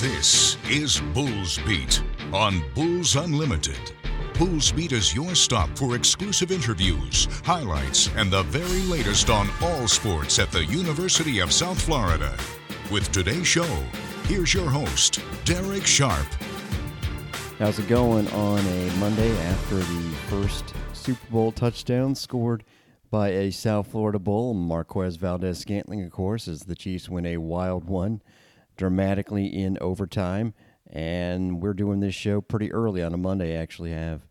This is Bulls Beat on Bulls Unlimited. Bulls Beat is your stop for exclusive interviews, highlights, and the very latest on all sports at the University of South Florida. With today's show, here's your host, Derek Sharp. How's it going on a Monday after the first Super Bowl touchdown scored by a South Florida Bull? Marquez Valdes-Scantling, of course, as the Chiefs win a wild one dramatically in overtime. And we're doing this show pretty early on a Monday. I actually have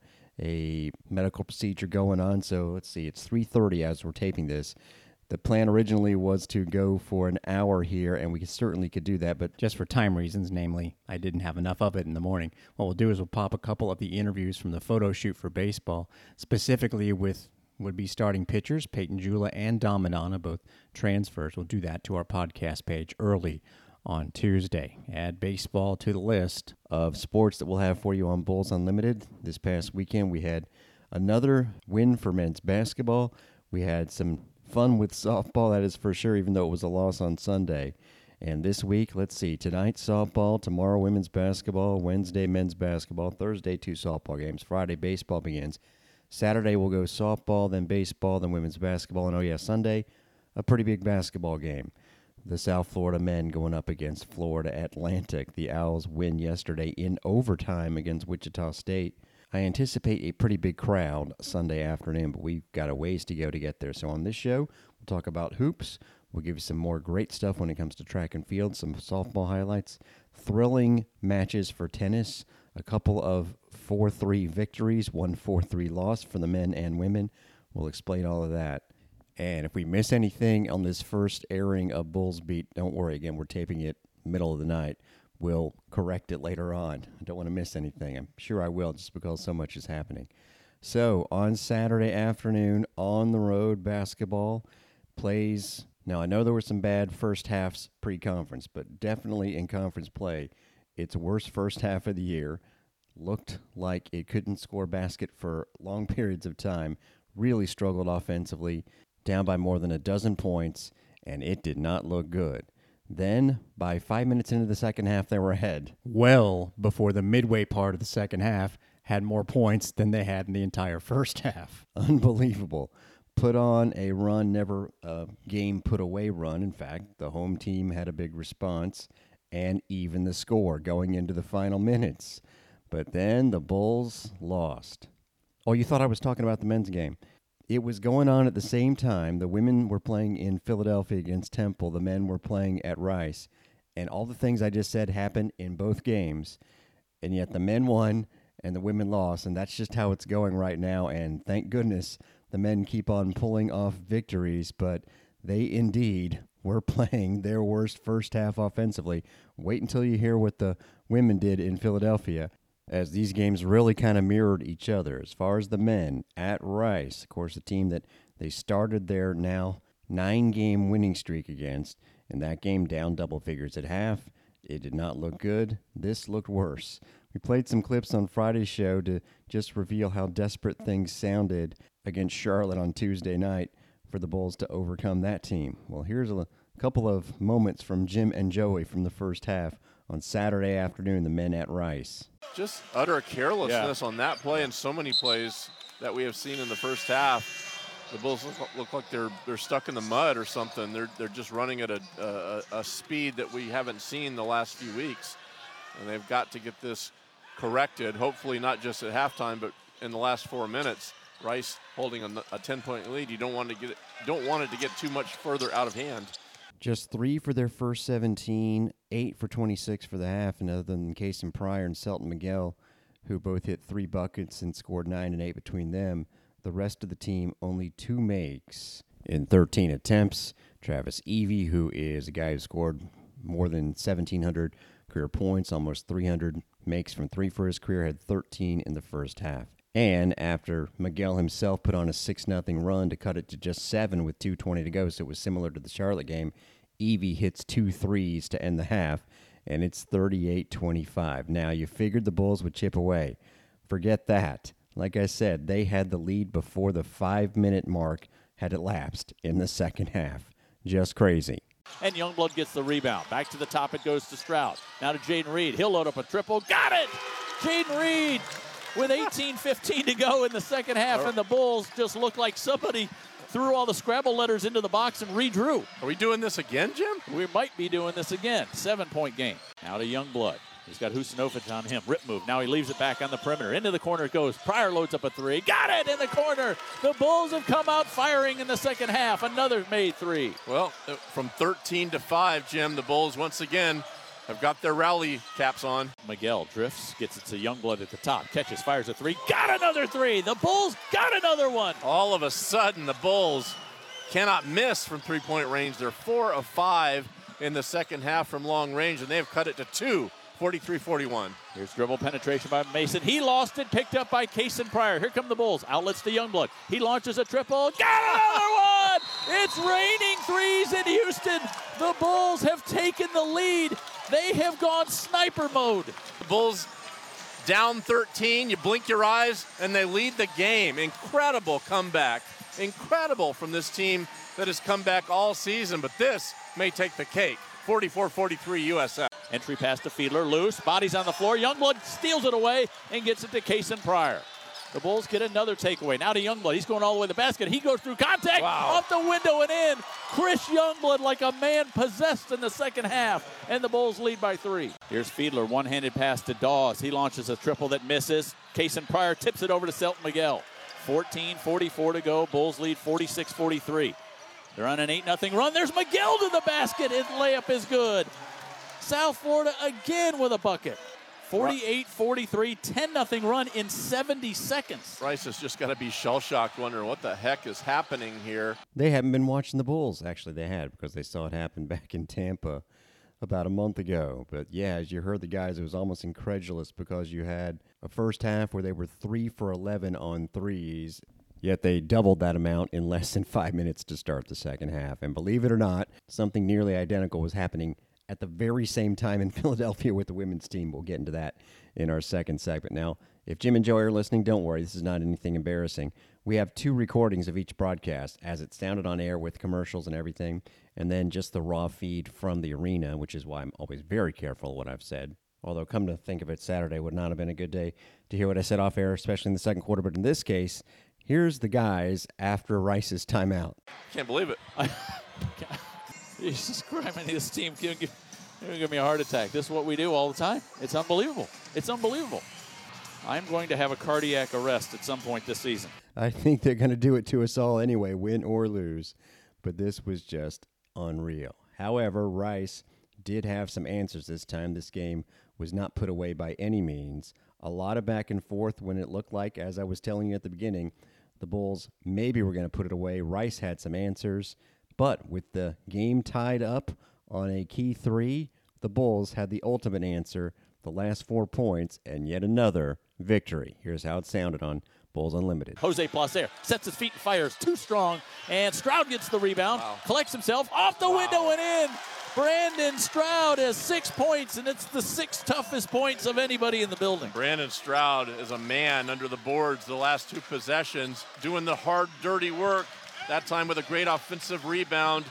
a medical procedure going on. So let's see, it's 3:30 as we're taping this. The plan originally was to go for an hour here, and we certainly could do that. But just for time reasons, namely, I didn't have enough of it in the morning. What we'll do is we'll pop a couple of the interviews from the photo shoot for baseball, specifically with would be starting pitchers Peyton Jula and Dom Madonna, both transfers. We'll do that to our podcast page early on Tuesday. Add baseball to the list of sports that we'll have for you on Bulls Unlimited. This past weekend, we had another win for men's basketball. We had some fun with softball, that is for sure, even though it was a loss on Sunday. And this week, let's see, tonight softball, tomorrow women's basketball, Wednesday men's basketball, Thursday two softball games, Friday baseball begins. Saturday we'll go softball, then baseball, then women's basketball, and oh yeah, Sunday, a pretty big basketball game. The South Florida men going up against Florida Atlantic. The Owls win yesterday in overtime against Wichita State. I anticipate a pretty big crowd Sunday afternoon, but we've got a ways to go to get there. So on this show, we'll talk about hoops. We'll give you some more great stuff when it comes to track and field, some softball highlights, thrilling matches for tennis, a couple of 4 3 victories, one 4 3 loss for the men and women. We'll explain all of that. And if we miss anything on this first airing of Bulls Beat, don't worry. Again, we're taping it middle of the night We'll correct it later on. I don't want to miss anything. I'm sure I will just because so much is happening. So, on Saturday afternoon, on the road basketball plays. Now, I know there were some bad first halves pre conference, but definitely in conference play, its worst first half of the year. Looked like it couldn't score basket for long periods of time. Really struggled offensively, down by more than a dozen points, and it did not look good. Then, by five minutes into the second half, they were ahead. Well, before the midway part of the second half, had more points than they had in the entire first half. Unbelievable. Put on a run, never a game put away run. In fact, the home team had a big response and even the score going into the final minutes. But then the Bulls lost. Oh, you thought I was talking about the men's game. It was going on at the same time. The women were playing in Philadelphia against Temple. The men were playing at Rice. And all the things I just said happened in both games. And yet the men won and the women lost. And that's just how it's going right now. And thank goodness the men keep on pulling off victories. But they indeed were playing their worst first half offensively. Wait until you hear what the women did in Philadelphia as these games really kind of mirrored each other. As far as the men at Rice, of course, the team that they started their now nine game winning streak against, and that game down double figures at half. It did not look good. This looked worse. We played some clips on Friday's show to just reveal how desperate things sounded against Charlotte on Tuesday night for the Bulls to overcome that team. Well, here's a couple of moments from Jim and Joey from the first half on Saturday afternoon, the men at Rice. Just utter carelessness yeah. on that play and so many plays that we have seen in the first half. The Bulls look, look like they're they're stuck in the mud or something. They're they're just running at a, a, a speed that we haven't seen the last few weeks, and they've got to get this corrected. Hopefully, not just at halftime, but in the last four minutes. Rice holding a, a 10 point lead. You don't want to get it, don't want it to get too much further out of hand. Just three for their first 17, eight for 26 for the half, and other than Kasean Pryor and Selton Miguel, who both hit three buckets and scored nine and eight between them, the rest of the team only two makes in 13 attempts. Travis Evee, who is a guy who scored more than 1,700 career points, almost 300 makes from three for his career, had 13 in the first half. And after Miguel himself put on a 6 0 run to cut it to just seven with 2.20 to go, so it was similar to the Charlotte game, Evee hits two threes to end the half, and it's 38 25. Now, you figured the Bulls would chip away. Forget that. Like I said, they had the lead before the five minute mark had elapsed in the second half. Just crazy. and Youngblood gets the rebound. Back to the top, it goes to Stroud. Now to Jayden Reid. He'll load up a triple. Got it! Jayden Reid with 18-15 to go in the second half, and the Bulls just look like somebody threw all the Scrabble letters into the box and redrew. Are we doing this again, Jim? We might be doing this again. Seven-point game. Now to Youngblood. He's got Huseinovic on him. Rip move. Now he leaves it back on the perimeter. Into the corner it goes. Pryor loads up a three. Got it in the corner. The Bulls have come out firing in the second half. Another made three. Well, uh, from 13 to 5, Jim, the Bulls once again have got their rally caps on. Miguel drifts, gets it to Youngblood at the top. Catches, fires a three. Got another three. The Bulls got another one. All of a sudden, the Bulls cannot miss from three point range. They're four of five in the second half from long range, and they've cut it to two 43 41. Here's dribble penetration by Mason. He lost it, picked up by Kasean Pryor. Here come the Bulls. Outlets to Youngblood. He launches a triple. Got another one! It's raining threes in Houston. The Bulls have taken the lead. They have gone sniper mode. The Bulls down 13. You blink your eyes, and they lead the game. Incredible comeback. Incredible from this team that has come back all season, but this may take the cake. 44 43 USF. Entry pass to Fiedler, loose, bodies on the floor. Youngblood steals it away and gets it to Kasean Pryor. The Bulls get another takeaway. Now to Youngblood. He's going all the way to the basket. He goes through contact wow. off the window and in. Chris Youngblood like a man possessed in the second half. And the Bulls lead by three. Here's Fiedler. One handed pass to Dawes. He launches a triple that misses. Kasean Pryor tips it over to Selton Miguel. 14 44 to go. Bulls lead 46 43. They're on an 8 0 run. There's Miguel to the basket. His layup is good. South Florida again with a bucket. 48 43, 10 0 run in 70 seconds. Rice has just got to be shell shocked, wondering what the heck is happening here. They haven't been watching the Bulls. Actually, they had because they saw it happen back in Tampa about a month ago. But yeah, as you heard the guys, it was almost incredulous because you had a first half where they were three for 11 on threes Yet they doubled that amount in less than five minutes to start the second half. And believe it or not, something nearly identical was happening at the very same time in Philadelphia with the women's team. We'll get into that in our second segment. Now, if Jim and Joey are listening, don't worry, this is not anything embarrassing. We have two recordings of each broadcast as it sounded on air with commercials and everything, and then just the raw feed from the arena, which is why I'm always very careful what I've said. Although, come to think of it, Saturday would not have been a good day to hear what I said off air, especially in the second quarter. But in this case, Here's the guys after Rice's timeout. Can't believe it. Jesus Christ, man, this team give, give, give me a heart attack. This is what we do all the time. It's unbelievable. It's unbelievable. I'm going to have a cardiac arrest at some point this season. I think they're going to do it to us all anyway, win or lose. But this was just unreal. However, Rice did have some answers this time. This game was not put away by any means. A lot of back and forth when it looked like, as I was telling you at the beginning, the Bulls maybe were going to put it away. Rice had some answers, but with the game tied up on a key three, the Bulls had the ultimate answer, the last four points, and yet another victory. Here's how it sounded on Bulls Unlimited. Jose Placer sets his feet and fires too strong, and Stroud gets the rebound, wow. collects himself off the wow. window and in. Brandon Stroud has six points, and it's the six toughest points of anybody in the building. Brandon Stroud is a man under the boards the last two possessions, doing the hard, dirty work. That time with a great offensive rebound,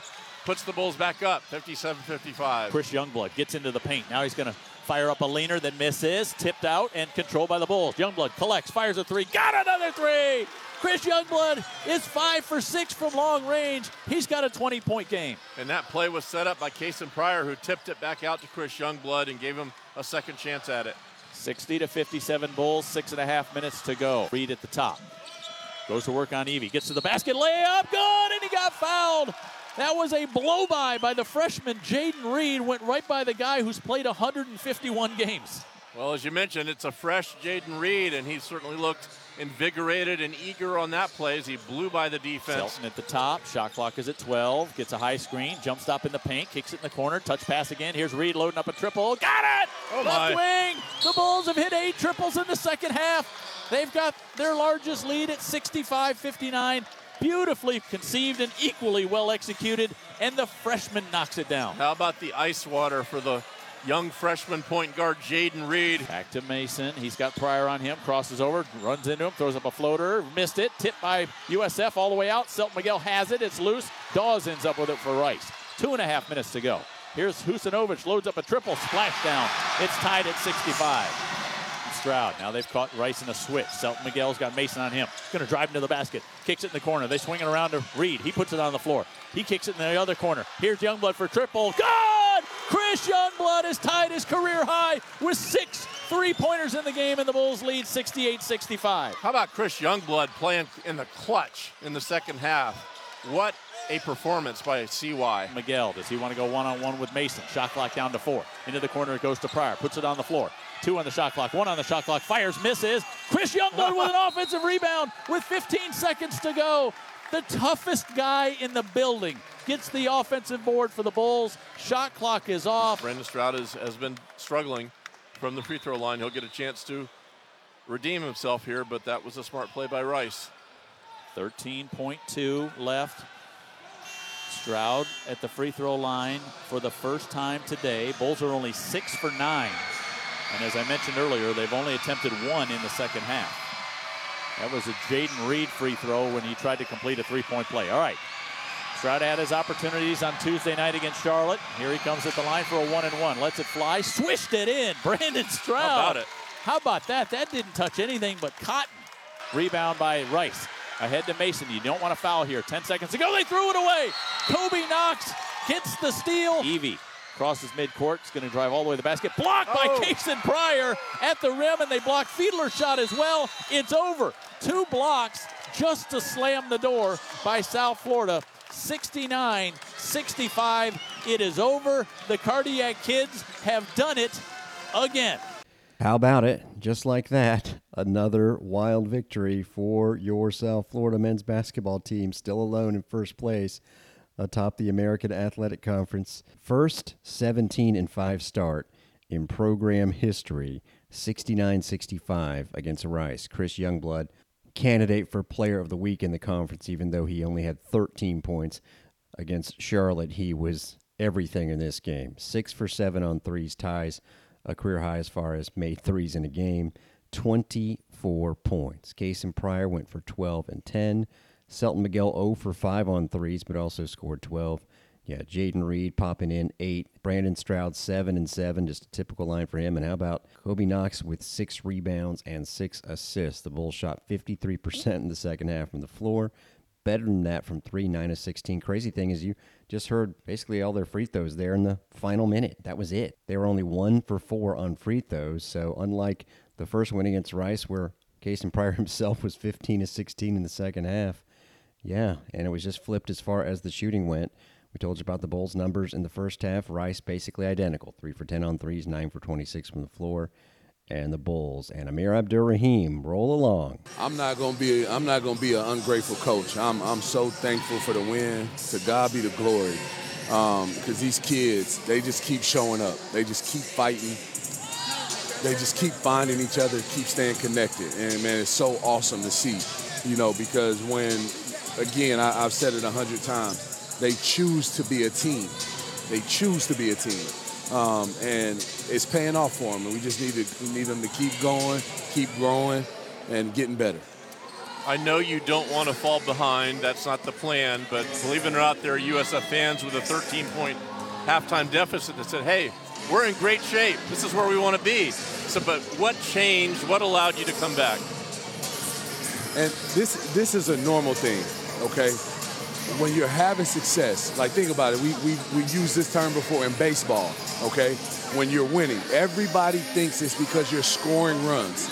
puts the Bulls back up 57 55. Chris Youngblood gets into the paint. Now he's going to fire up a leaner that misses, tipped out, and controlled by the Bulls. Youngblood collects, fires a three, got another three! Chris Youngblood is five for six from long range. He's got a 20 point game. And that play was set up by Kasean Pryor, who tipped it back out to Chris Youngblood and gave him a second chance at it. 60 to 57 Bulls, six and a half minutes to go. Reid at the top. Goes to work on Evee. Gets to the basket, layup, good, and he got fouled. That was a blow by by the freshman Jayden Reid. Went right by the guy who's played 151 games. Well, as you mentioned, it's a fresh Jayden Reid, and he certainly looked invigorated and eager on that play as he blew by the defense. Selton at the top. Shot clock is at 12. Gets a high screen. Jump stop in the paint. Kicks it in the corner. Touch pass again. Here's Reid loading up a triple. Got it! Oh Left my. wing. The Bulls have hit eight triples in the second half. They've got their largest lead at 65 59. Beautifully conceived and equally well executed. And the freshman knocks it down. How about the ice water for the young freshman point guard Jayden Reid. Back to Mason. He's got Pryor on him. Crosses over, runs into him, throws up a floater. Missed it. Tipped by USF all the way out. Selton Miguel has it. It's loose. Dawes ends up with it for Rice. Two and a half minutes to go. Here's Huseinovic, loads up a triple, splashdown. It's tied at 65. Stroud. Now they've caught Rice in a switch. Selton Miguel's got Mason on him. He's Going to drive into the basket. Kicks it in the corner. They swing it around to Reid. He puts it on the floor. He kicks it in the other corner. Here's Youngblood for triple. Good! Chris Youngblood has tied his career high with six three pointers in the game, and the Bulls lead 68 65. How about Chris Youngblood playing in the clutch in the second half? What a performance by CY. Miguel, does he want to go one on one with Mason? Shot clock down to four. Into the corner it goes to Pryor. Puts it on the floor. Two on the shot clock, one on the shot clock. Fires, misses. Chris Youngblood with an offensive rebound with 15 seconds to go. The toughest guy in the building gets the offensive board for the Bulls. Shot clock is off. Brandon Stroud has, has been struggling from the free throw line. He'll get a chance to redeem himself here, but that was a smart play by Rice. 13.2 left. Stroud at the free throw line for the first time today. Bulls are only six for nine. And as I mentioned earlier, they've only attempted one in the second half. That was a Jayden Reid free throw when he tried to complete a three point play. All right. Stroud had his opportunities on Tuesday night against Charlotte. Here he comes at the line for a one and one. Lets it fly. Swished it in. Brandon Stroud. How about it? How about that? That didn't touch anything but cotton. Rebound by Rice. Ahead to Mason. You don't want to foul here. 10 seconds to go. They threw it away. Kobe Knox gets the steal. Evee crosses midcourt. Is going to drive all the way to the basket. Blocked by oh. Kasean Pryor at the rim, and they block Fiedler's shot as well. It's over. Two blocks just to slam the door by South Florida. 69 65. It is over. The Cardiac Kids have done it again. How about it? Just like that, another wild victory for your South Florida men's basketball team, still alone in first place atop the American Athletic Conference. First 17 and 5 start in program history, 69 65 against Rice. Chris Youngblood, candidate for player of the week in the conference, even though he only had 13 points against Charlotte. He was everything in this game. Six for seven on threes, ties a career high as far as made threes in a game. 24 points. Kasean Pryor went for 12 and 10. Selton Miguel 0 for 5 on threes, but also scored 12. Yeah, Jayden Reid popping in 8. Brandon Stroud 7 and 7, just a typical line for him. And how about Kobe Knox with 6 rebounds and 6 assists? The Bulls shot 53% in the second half from the floor. Better than that from 3, 9 of 16. Crazy thing is, you just heard basically all their free throws there in the final minute. That was it. They were only 1 for 4 on free throws. So, unlike the first win against Rice, where Kasean Pryor himself was 15 to 16 in the second half, yeah, and it was just flipped as far as the shooting went. We told you about the Bulls' numbers in the first half. Rice basically identical, three for ten on threes, nine for twenty-six from the floor. And the Bulls and Amir Abdur-Rahim roll along. I'm not gonna be I'm not gonna be an ungrateful coach. I'm I'm so thankful for the win. To God be the glory. Because um, these kids, they just keep showing up. They just keep fighting. They just keep finding each other, keep staying connected. And man, it's so awesome to see. You know, because when again, I, have said it a hundred times. They choose to be a team. They choose to be a team, um, and it's paying off for them. And we just need to we need them to keep going, keep growing, and getting better. I know you don't want to fall behind. That's not the plan. But believe it or not, there are USF fans with a 13-point halftime deficit that said, "Hey, we're in great shape. This is where we want to be." So, but what changed? What allowed you to come back? And this this is a normal thing okay? When you're having success, like think about it, we, we, we used this term before in baseball, okay? When you're winning, everybody thinks it's because you're scoring runs.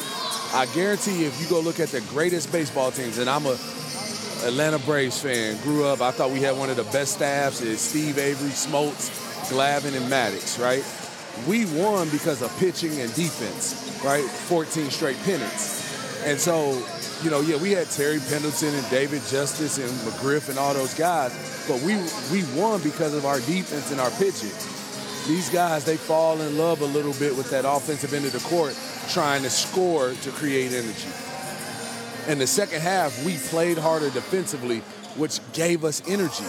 I guarantee you, if you go look at the greatest baseball teams, and I'm a Atlanta Braves fan, grew up, I thought we had one of the best staffs. It's Steve Avery, Smoltz, Glavine, and Maddux, right? We won because of pitching and defense, right? 14 straight pennants. And so you know, yeah, we had Terry Pendleton and David Justice and McGriff and all those guys, but we we won because of our defense and our pitching. These guys, they fall in love a little bit with that offensive end of the court, trying to score to create energy. In the second half, we played harder defensively, which gave us energy.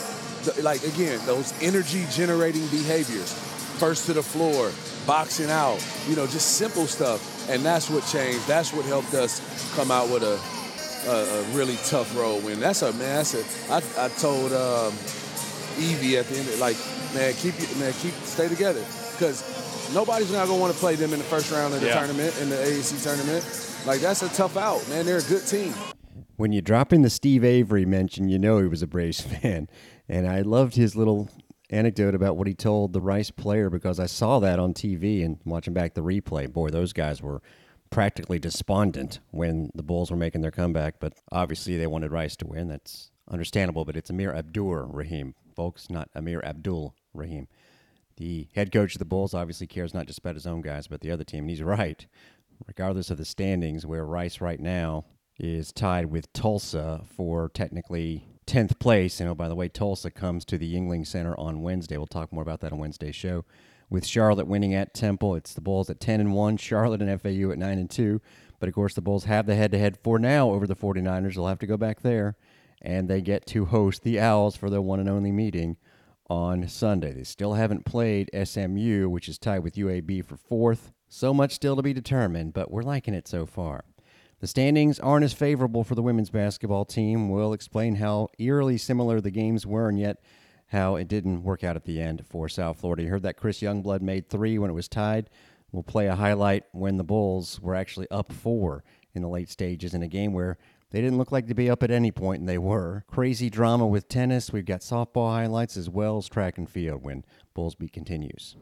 Like again, those energy generating behaviors. First to the floor, boxing out, you know, just simple stuff. And that's what changed. That's what helped us come out with a a, a really tough road win. That's a man. That's a. I, I told um, Evee at the end, like man, keep man, keep stay together because nobody's not gonna want to play them in the first round of the yeah. tournament in the AAC tournament. Like that's a tough out, man. They're a good team. When you drop in the Steve Avery mention, you know he was a Braves fan, and I loved his little anecdote about what he told the Rice player because I saw that on TV and watching back the replay. Boy, those guys were practically despondent when the Bulls were making their comeback, but obviously they wanted Rice to win. That's understandable, but it's Amir Abdur Rahim, folks, not Amir Abdul Rahim. The head coach of the Bulls obviously cares not just about his own guys, but the other team, and he's right. Regardless of the standings, where Rice right now is tied with Tulsa for technically 10th place. And oh, by the way, Tulsa comes to the Yuengling Center on Wednesday. We'll talk more about that on Wednesday's show. With Charlotte winning at Temple, it's the Bulls at 10 and 1, Charlotte and FAU at 9 and 2. But of course, the Bulls have the head to head for now over the 49ers. They'll have to go back there. And they get to host the Owls for their one and only meeting on Sunday. They still haven't played SMU, which is tied with UAB for fourth. So much still to be determined, but we're liking it so far. The standings aren't as favorable for the women's basketball team. We'll explain how eerily similar the games were and yet how it didn't work out at the end for South Florida. You heard that Chris Youngblood made three when it was tied. We'll play a highlight when the Bulls were actually up four in the late stages in a game where they didn't look like to be up at any point, and they were. Crazy drama with tennis. We've got softball highlights as well as track and field when Bulls Beat continues.